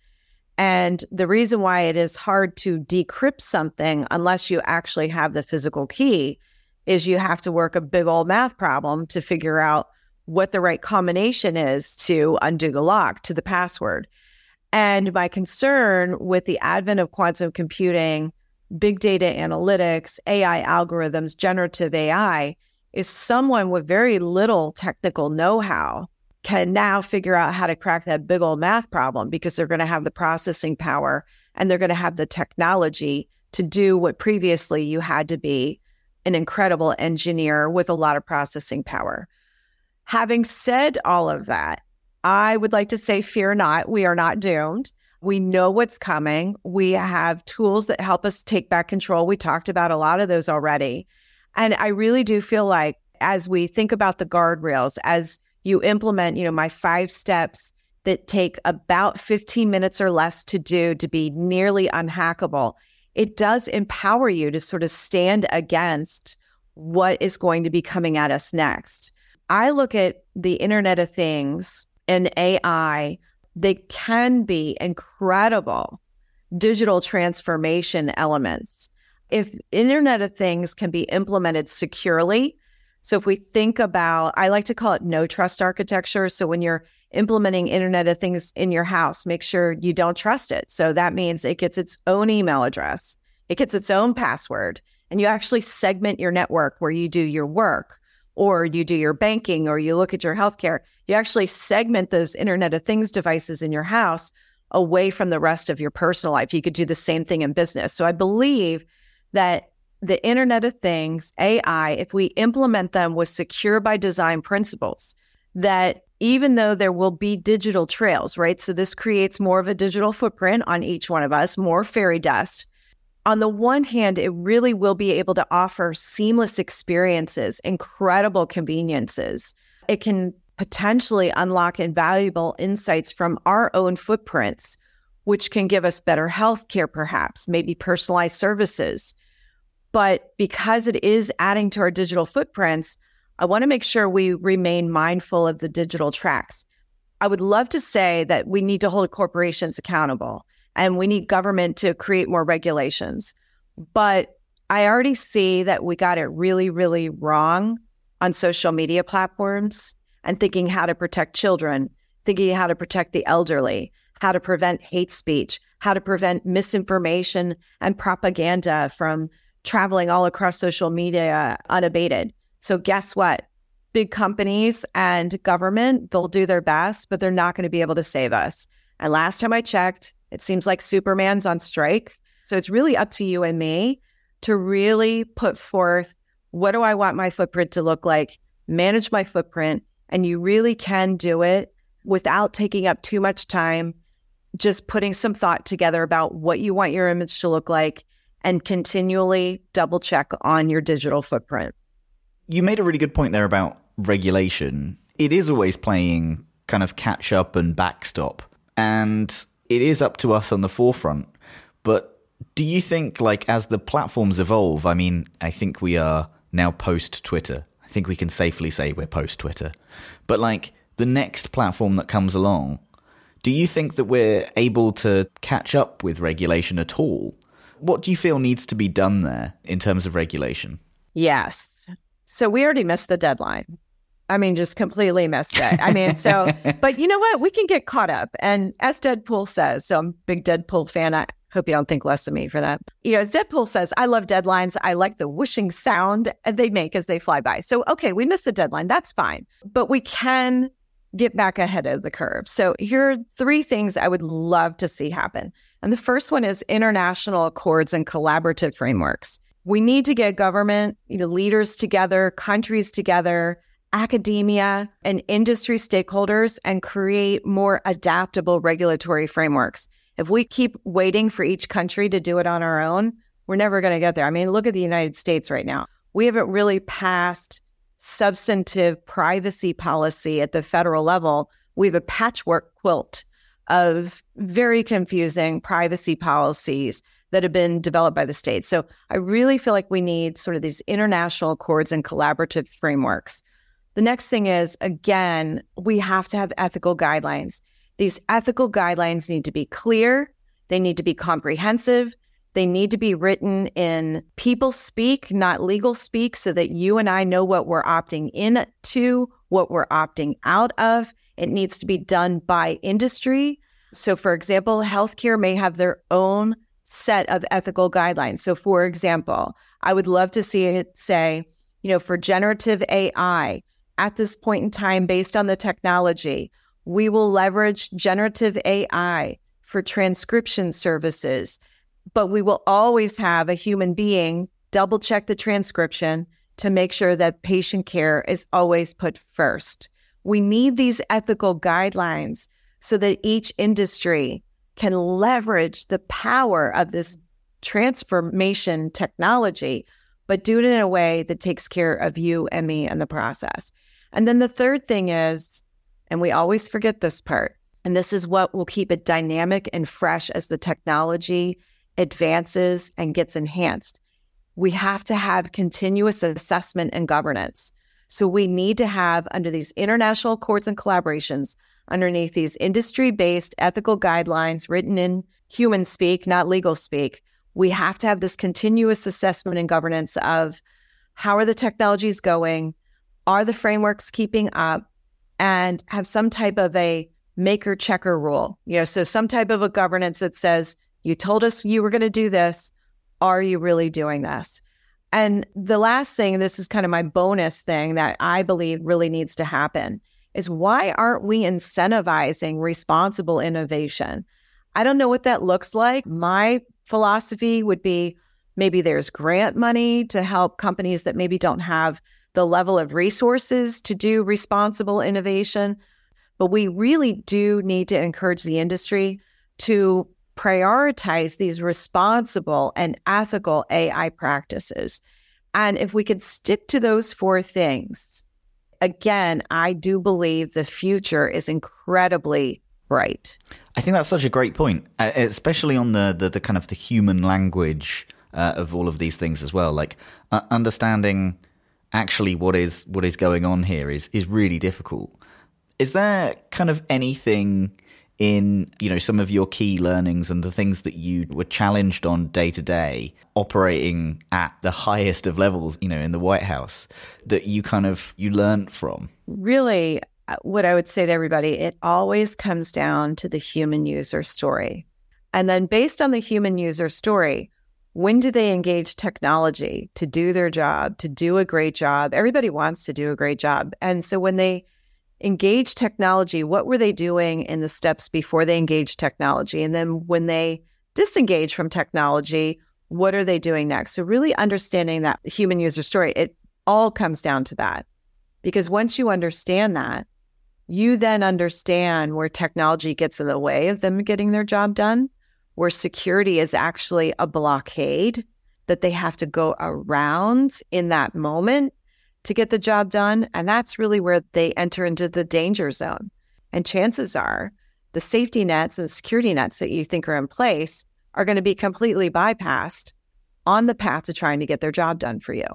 and the reason why it is hard to decrypt something unless you actually have the physical key is you have to work a big old math problem to figure out what the right combination is to undo the lock to the password. And my concern with the advent of quantum computing, big data analytics, AI algorithms, generative AI is someone with very little technical know how can now figure out how to crack that big old math problem because they're going to have the processing power and they're going to have the technology to do what previously you had to be an incredible engineer with a lot of processing power. Having said all of that, I would like to say, fear not, we are not doomed. We know what's coming. We have tools that help us take back control. We talked about a lot of those already. And I really do feel like as we think about the guardrails, as you implement, you know, my five steps that take about 15 minutes or less to do to be nearly unhackable, it does empower you to sort of stand against what is going to be coming at us next. I look at the Internet of Things and AI, they can be incredible digital transformation elements. If Internet of Things can be implemented securely, so if we think about, I like to call it no trust architecture. So when you're implementing Internet of Things in your house, make sure you don't trust it. So that means it gets its own email address, it gets its own password, and you actually segment your network where you do your work or you do your banking or you look at your healthcare. You actually segment those Internet of Things devices in your house away from the rest of your personal life. You could do the same thing in business. So I believe that the Internet of Things, AI, if we implement them with secure by design principles, that even though there will be digital trails, right? So this creates more of a digital footprint on each one of us, more fairy dust. On the one hand, it really will be able to offer seamless experiences, incredible conveniences. It can potentially unlock invaluable insights from our own footprints, which can give us better health care, perhaps, maybe personalized services but because it is adding to our digital footprints, I want to make sure we remain mindful of the digital tracks. I would love to say that we need to hold corporations accountable and we need government to create more regulations. But I already see that we got it really, really wrong on social media platforms and thinking how to protect children, thinking how to protect the elderly, how to prevent hate speech, how to prevent misinformation and propaganda from traveling all across social media unabated. So, guess what? Big companies and government, they'll do their best, but they're not going to be able to save us. And last time I checked, it seems like Superman's on strike. So, it's really up to you and me to really put forth what do I want my footprint to look like, manage my footprint. And you really can do it without taking up too much time, just putting some thought together about what you want your image to look like and continually double check on your digital footprint. You made a really good point there about regulation. It is always playing kind of catch up and backstop, and it is up to us on the forefront. But do you think, like, as the platforms evolve, I mean, I think we are now post Twitter. I think we can safely say we're post Twitter. But, like, the next platform that comes along, do you think that we're able to catch up with regulation at all? What do you feel needs to be done there in terms of regulation? Yes. So we already missed the deadline. I mean, just completely missed it. I mean, so, but you know what? We can get caught up. And as Deadpool says, so I'm a big Deadpool fan. I hope you don't think less of me for that. You know, as Deadpool says, I love deadlines. I like the whooshing sound they make as they fly by. So, okay, we missed the deadline. That's fine. But we can get back ahead of the curve. So, here are three things I would love to see happen. And the first one is international accords and collaborative frameworks. We need to get government you know, leaders together, countries together, academia, and industry stakeholders and create more adaptable regulatory frameworks. If we keep waiting for each country to do it on our own, we're never going to get there. I mean, look at the United States right now. We haven't really passed substantive privacy policy at the federal level. We have a patchwork quilt of very confusing privacy policies that have been developed by the states. So I really feel like we need sort of these international accords and collaborative frameworks. The next thing is, again, we have to have ethical guidelines. These ethical guidelines need to be clear, they need to be comprehensive, They need to be written in people speak, not legal speak, so that you and I know what we're opting into, what we're opting out of. It needs to be done by industry. So, for example, healthcare may have their own set of ethical guidelines. So, for example, I would love to see it say, you know, for generative AI, at this point in time, based on the technology, we will leverage generative AI for transcription services but we will always have a human being double check the transcription to make sure that patient care is always put first. We need these ethical guidelines so that each industry can leverage the power of this transformation technology, but do it in a way that takes care of you and me and the process. And then the third thing is, and we always forget this part, and this is what will keep it dynamic and fresh as the technology advances and gets enhanced, we have to have continuous assessment and governance. So we need to have under these international accords and collaborations, underneath these industry based ethical guidelines written in human speak, not legal speak, we have to have this continuous assessment and governance of how are the technologies going? Are the frameworks keeping up? And have some type of a maker checker rule, you know, so some type of a governance that says you told us you were going to do this. Are you really doing this? And the last thing, this is kind of my bonus thing that I believe really needs to happen, is why aren't we incentivizing responsible innovation? I don't know what that looks like. My philosophy would be maybe there's grant money to help companies that maybe don't have the level of resources to do responsible innovation. But we really do need to encourage the industry to prioritize these responsible and ethical AI practices. And if we could stick to those four things, again, I do believe the future is incredibly bright. I think that's such a great point, uh, especially on the, the, the kind of the human language uh, of all of these things as well. Like uh, understanding actually what is what is going on here is is really difficult. Is there kind of anything in you know some of your key learnings and the things that you were challenged on day to day operating at the highest of levels you know in the white house that you kind of you learned from? Really uh, what i would say to everybody it always comes down to the human user story. And then based on the human user story when do they engage technology to do their job to do a great job? Everybody wants to do a great job. And so when they engage technology, what were they doing in the steps before they engaged technology? And then when they disengage from technology, what are they doing next? So, really understanding that human user story, it all comes down to that. Because once you understand that, you then understand where technology gets in the way of them getting their job done, where security is actually a blockade that they have to go around in that moment to get the job done. And that's really where they enter into the danger zone. And chances are the safety nets and security nets that you think are in place are going to be completely bypassed on the path to trying to get their job done for you.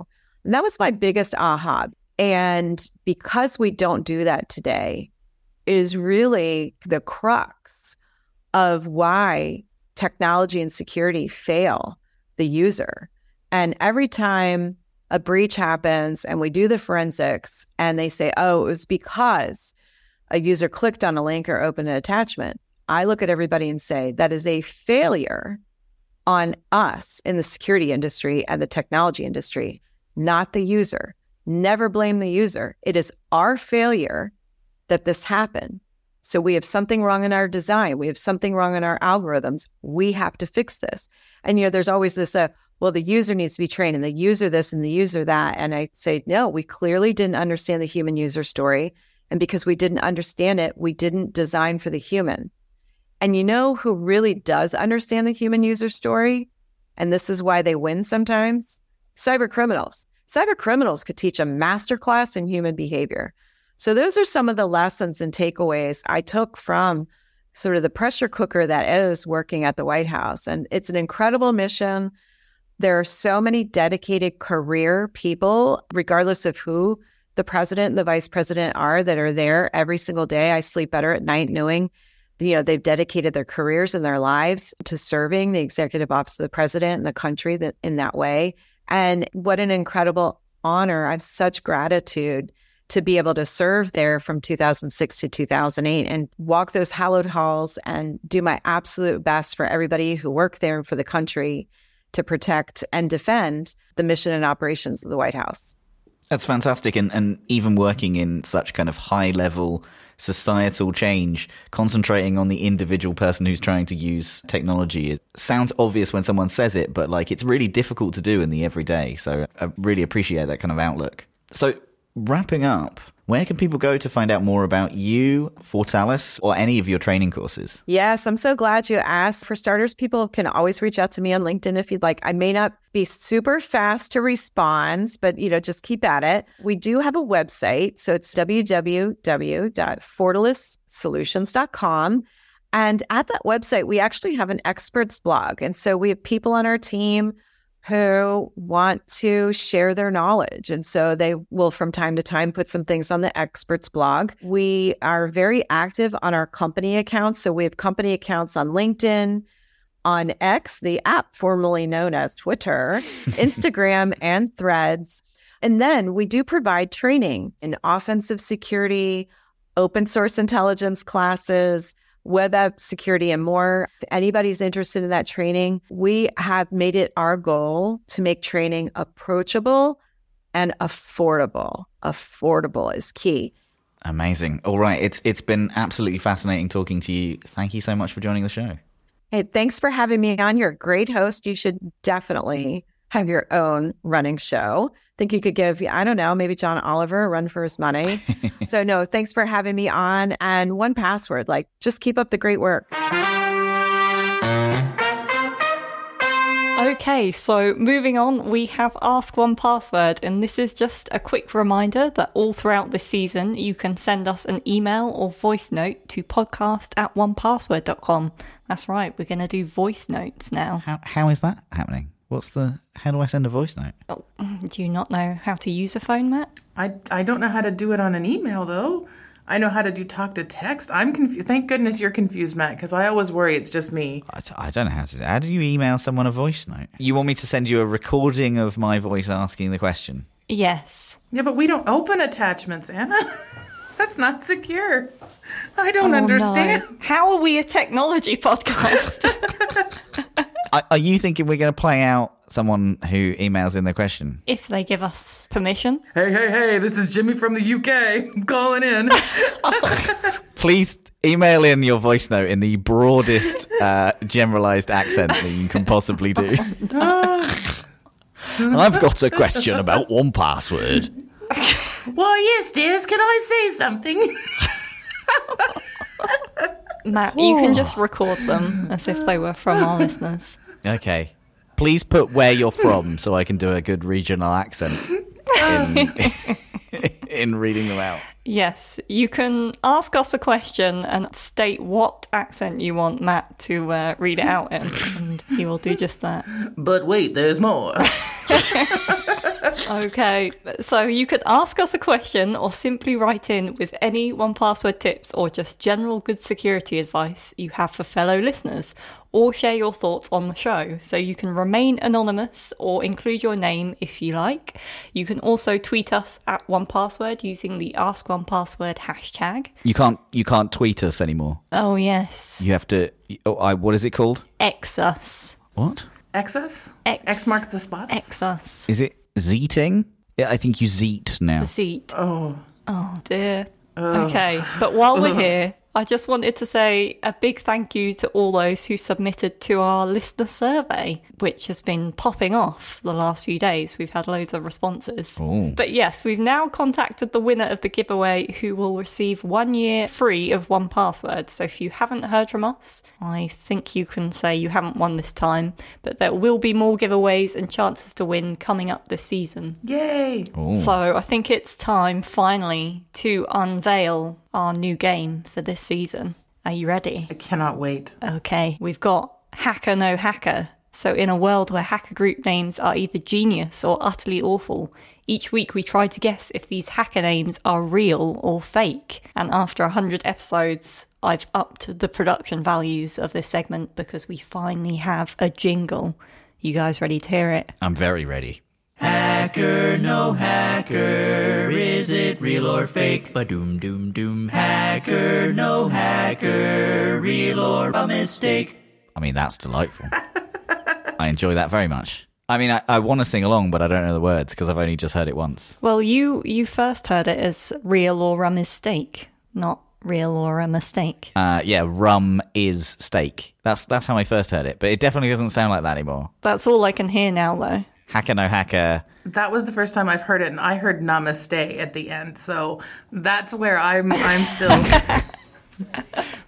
And that was my biggest aha. And because we don't do that today, is really the crux of why technology and security fail the user. And every time a breach happens and we do the forensics and they say, oh, it was because a user clicked on a link or opened an attachment, I look at everybody and say, that is a failure on us in the security industry and the technology industry, not the user. Never blame the user. It is our failure that this happened. So we have something wrong in our design. We have something wrong in our algorithms. We have to fix this. And you know, there's always this uh, well, the user needs to be trained and the user this and the user that. And I say, no, we clearly didn't understand the human user story. And because we didn't understand it, we didn't design for the human. And you know who really does understand the human user story? And this is why they win sometimes? Cyber criminals. Cyber criminals could teach a masterclass in human behavior. So those are some of the lessons and takeaways I took from sort of the pressure cooker that is working at the White House. And it's an incredible mission. There are so many dedicated career people, regardless of who the president and the vice president are, that are there every single day. I sleep better at night knowing You know, they've dedicated their careers and their lives to serving the executive office of the president and the country that in that way. And what an incredible honor. I have such gratitude to be able to serve there from 2006 to 2008 and walk those hallowed halls and do my absolute best for everybody who worked there and for the country to protect and defend the mission and operations of the White House. That's fantastic. And, and even working in such kind of high level societal change, concentrating on the individual person who's trying to use technology it sounds obvious when someone says it, but like it's really difficult to do in the everyday. So I really appreciate that kind of outlook. So wrapping up, where can people go to find out more about you, Fortalice, or any of your training courses? Yes, I'm so glad you asked. For starters, people can always reach out to me on LinkedIn if you'd like. I may not be super fast to respond, but you know, just keep at it. We do have a website, so it's www.fortalicesolutions.com. And at that website, we actually have an experts blog. And so we have people on our team who want to share their knowledge. And so they will, from time to time, put some things on the experts blog. We are very active on our company accounts. So we have company accounts on LinkedIn, on X, the app formerly known as Twitter, Instagram, and threads. And then we do provide training in offensive security, open source intelligence classes, web app security, and more. If anybody's interested in that training, we have made it our goal to make training approachable and affordable. Affordable is key. Amazing. All right. It's it's been absolutely fascinating talking to you. Thank you so much for joining the show. Hey, thanks for having me on. You're a great host. You should definitely have your own running show think you could give, I don't know, maybe John Oliver a run for his money. so, no, thanks for having me on. And 1Password, like, just keep up the great work. Okay, so moving on, we have Ask 1Password, and this is just a quick reminder that all throughout this season you can send us an email or voice note to podcast at 1password.com. That's right, we're going to do voice notes now. How, how is that happening? What's the? How do I send a voice note? Oh, do you not know how to use a phone, Matt? I, I don't know how to do it on an email though. I know how to do talk to text. I'm confused. Thank goodness you're confused, Matt, because I always worry it's just me. I t- I don't know how to. Do How do you email someone a voice note? You want me to send you a recording of my voice asking the question? Yes. Yeah, but we don't open attachments, Anna. That's not secure. I don't Oh, understand. no. How are we a technology podcast? Are, are you thinking we're going to play out someone who emails in their question? if they give us permission. Hey, hey, hey, this is Jimmy from the UK. I'm calling in. Please email in your voice note in the broadest, uh, generalized accent that you can possibly do. I've got a question about 1Password. Well, yes, dears, can I say something? Matt, you can just record them as if they were from our listeners. Okay. Please put where you're from so I can do a good regional accent in, in reading them out. Yes, you can ask us a question and state what accent you want Matt to uh, read it out in, and he will do just that. But wait, there's more. Okay, so you could ask us a question or simply write in with any 1Password tips or just general good security advice you have for fellow listeners, or share your thoughts on the show. So you can remain anonymous or include your name if you like. You can also tweet us at 1Password using the Ask 1Password hashtag. You can't you can't tweet us anymore. Oh yes, You have to. Oh, I, what is it called? X us. What Excess? X. X marks the spot? X us. is it? Zeeting? Yeah, I think you zeet now. Seat. Oh. Oh dear. Okay, but while we're here, I just wanted to say a big thank you to all those who submitted to our listener survey, which has been popping off the last few days. We've had loads of responses. Oh. But yes, we've now contacted the winner of the giveaway who will receive one year free of 1Password. So if you haven't heard from us, I think you can say you haven't won this time, but there will be more giveaways and chances to win coming up this season. Yay. Oh. So I think it's time finally to unveil our new game for this season. Are you ready? I cannot wait. Okay, we've got Hacker No Hacker. So, in a world where hacker group names are either genius or utterly awful, Each week we try to guess if these hacker names are real or fake. And after 100 episodes, I've upped the production values of this segment because we finally have a jingle. You guys ready to hear it? I'm very ready. Hacker, no hacker, is it real or fake? Ba doom doom doom. Hacker, no hacker, real or a mistake? I mean, that's delightful. I enjoy that very much. I mean, I, I want to sing along, but I don't know the words because I've only just heard it once. Well, you you first heard it as real or a mistake, not real or a mistake. Uh, yeah, rum is steak. That's that's how I first heard it, but it definitely doesn't sound like that anymore. That's all I can hear now, though. Hacker no hacker. That was the first time I've heard it, and I heard namaste at the end. So that's where I'm. I'm still.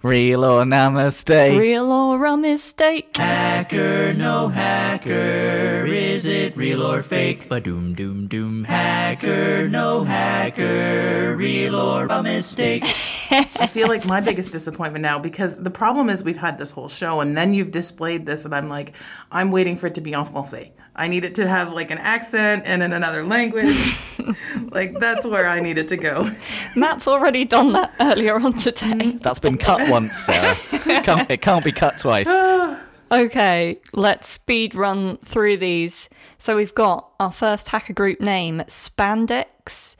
Real or namaste. Real or a mistake? Hacker, no hacker, is it real or fake? Ba doom doom doom. Hacker, no hacker, real or a mistake? I feel like my biggest disappointment now because the problem is we've had this whole show, and then you've displayed this, and I'm like, I'm waiting for it to be en français. I need it to have like an accent and in another language. like that's where I need it to go. Matt's already done that earlier on today. That's been cut once, Sarah. can't, it can't be cut twice. Okay, let's speed run through these. So we've got our first hacker group name, Spandex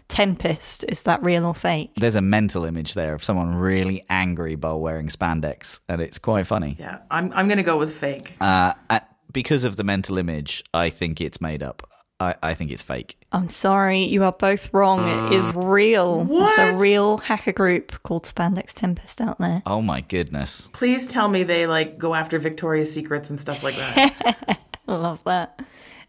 Tempest. Is that real or fake? There's a mental image there of someone really angry while wearing spandex, and it's quite funny. Yeah, I'm I'm gonna go with fake. Uh, uh, because of the mental image, I think it's made up. I, I think it's fake. I'm sorry, you are both wrong. It is real. What? It's a real hacker group called Spandex Tempest out there. Oh my goodness. Please tell me they like go after Victoria's Secrets and stuff like that. I love that.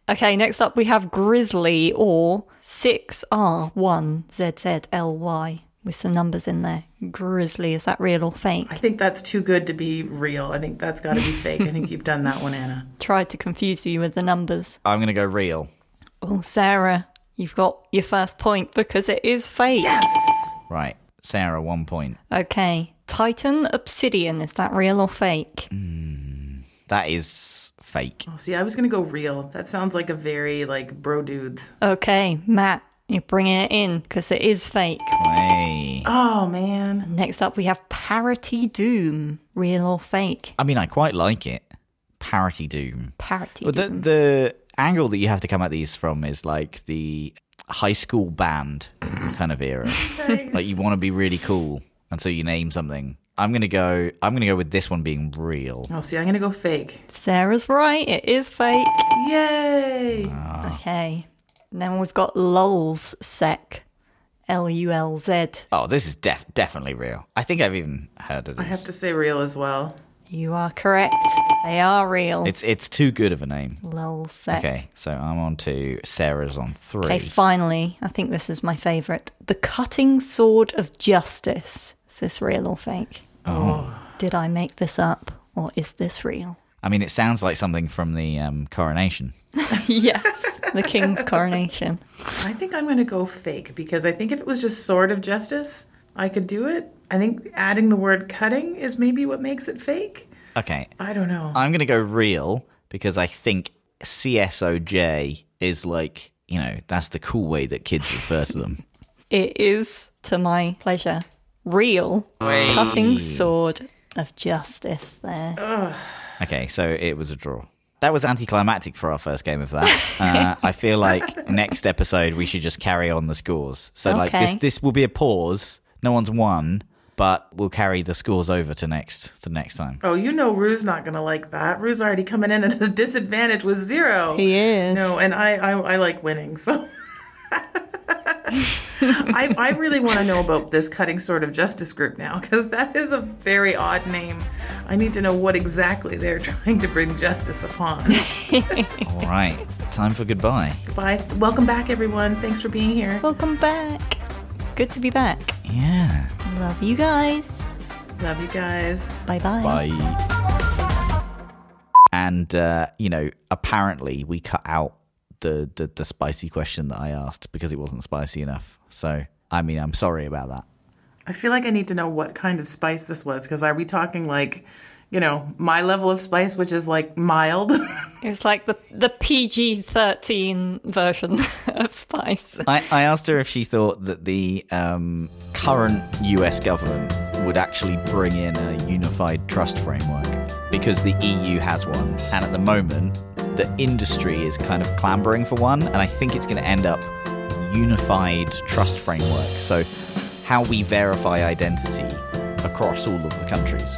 Okay, next up we have Grizzly or 6R1ZZLY with some numbers in there. Grizzly, is that real or fake? I think that's too good to be real. I think that's got to be fake. I think you've done that one, Anna. Tried to confuse you with the numbers. I'm going to go real. Oh, Sarah, you've got your first point because it is fake. Yes! Right. Sarah, one point. Okay. Titan Obsidian, is that real or fake? Hmm, that is fake. Oh, see, I was gonna go real. That sounds like a very like bro dudes. Okay, Matt, you're bringing it in because it is fake. Hey. Oh man. Next up, we have Parity Doom, real or fake? I mean, I quite like it. Parity Doom. Parity But the, Doom. the angle that you have to come at these from is like the high school band kind of era. Like you want to be really cool, and so you name something. I'm gonna go. I'm gonna go with this one being real. Oh, see, I'm gonna go fake. Sarah's right, it is fake. Yay! Ah. Okay. Then we've got Lulz Sec, L U L Z. Oh, this is def- definitely real. I think I've even heard of this. I have to say real as well. You are correct. They are real. It's it's too good of a name. Lulz Sec. Okay, so I'm on to Sarah's on three. Okay, finally, I think this is my favourite. The Cutting Sword of Justice. Is this real or fake? Oh. Did I make this up or is this real? I mean, it sounds like something from the um, coronation. yes, the King's coronation. I think I'm gonna go fake because I think if it was just sword of justice, I could do it. I think adding the word cutting is maybe what makes it fake. Okay, I don't know. I'm going to go real because I think CSOJ is like, you know, that's the cool way that kids refer to them. It is, to my pleasure, real. Cutting Sword of Justice there. Okay, so it was a draw. That was anticlimactic for our first game of that. Uh, I feel like next episode we should just carry on the scores. So like this this will be a pause. No one's won, but we'll carry the scores over to next to next time. Oh, you know Roo's not gonna like that. Roo's already coming in at a disadvantage with zero. He is. No, and I I, I like winning, so I I really want to know about this cutting sword of justice group now because that is a very odd name. I need to know what exactly they're trying to bring justice upon. All right, time for goodbye. Goodbye. Welcome back, everyone. Thanks for being here. Welcome back. It's good to be back. Yeah. Love you guys. Love you guys. Bye bye. Bye. And uh, you know, apparently we cut out the, the the spicy question that I asked because it wasn't spicy enough. So I mean, I'm sorry about that. I feel like I need to know what kind of spice this was because are we talking like, you know, my level of spice, which is like mild? It was like the the PG thirteen version of Spice. I, I asked her if she thought that the um, current US government would actually bring in a unified trust framework because the EU has one. And at the moment, the industry is kind of clambering for one. And I think it's going to end up unified trust framework. So, how we verify identity across all of the countries.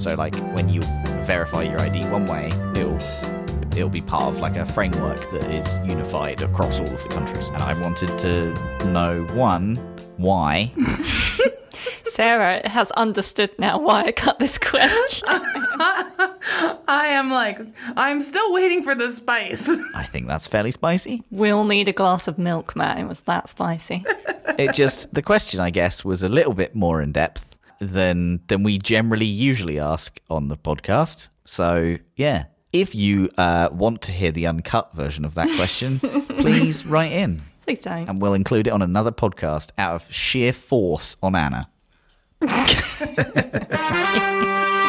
So, like when you verify your ID one way, it'll it'll be part of like a framework that is unified across all of the countries. And I wanted to know one, why? Sarah has understood now why I cut this question. I am like, I'm still waiting for the spice. I think that's fairly spicy. we'll need a glass of milk, Matt. It was that spicy. It just the question I guess was a little bit more in depth than than we generally usually ask on the podcast. So yeah. If you uh, want to hear the uncut version of that question, please write in. Please don't. And we'll include it on another podcast out of sheer force on Anna.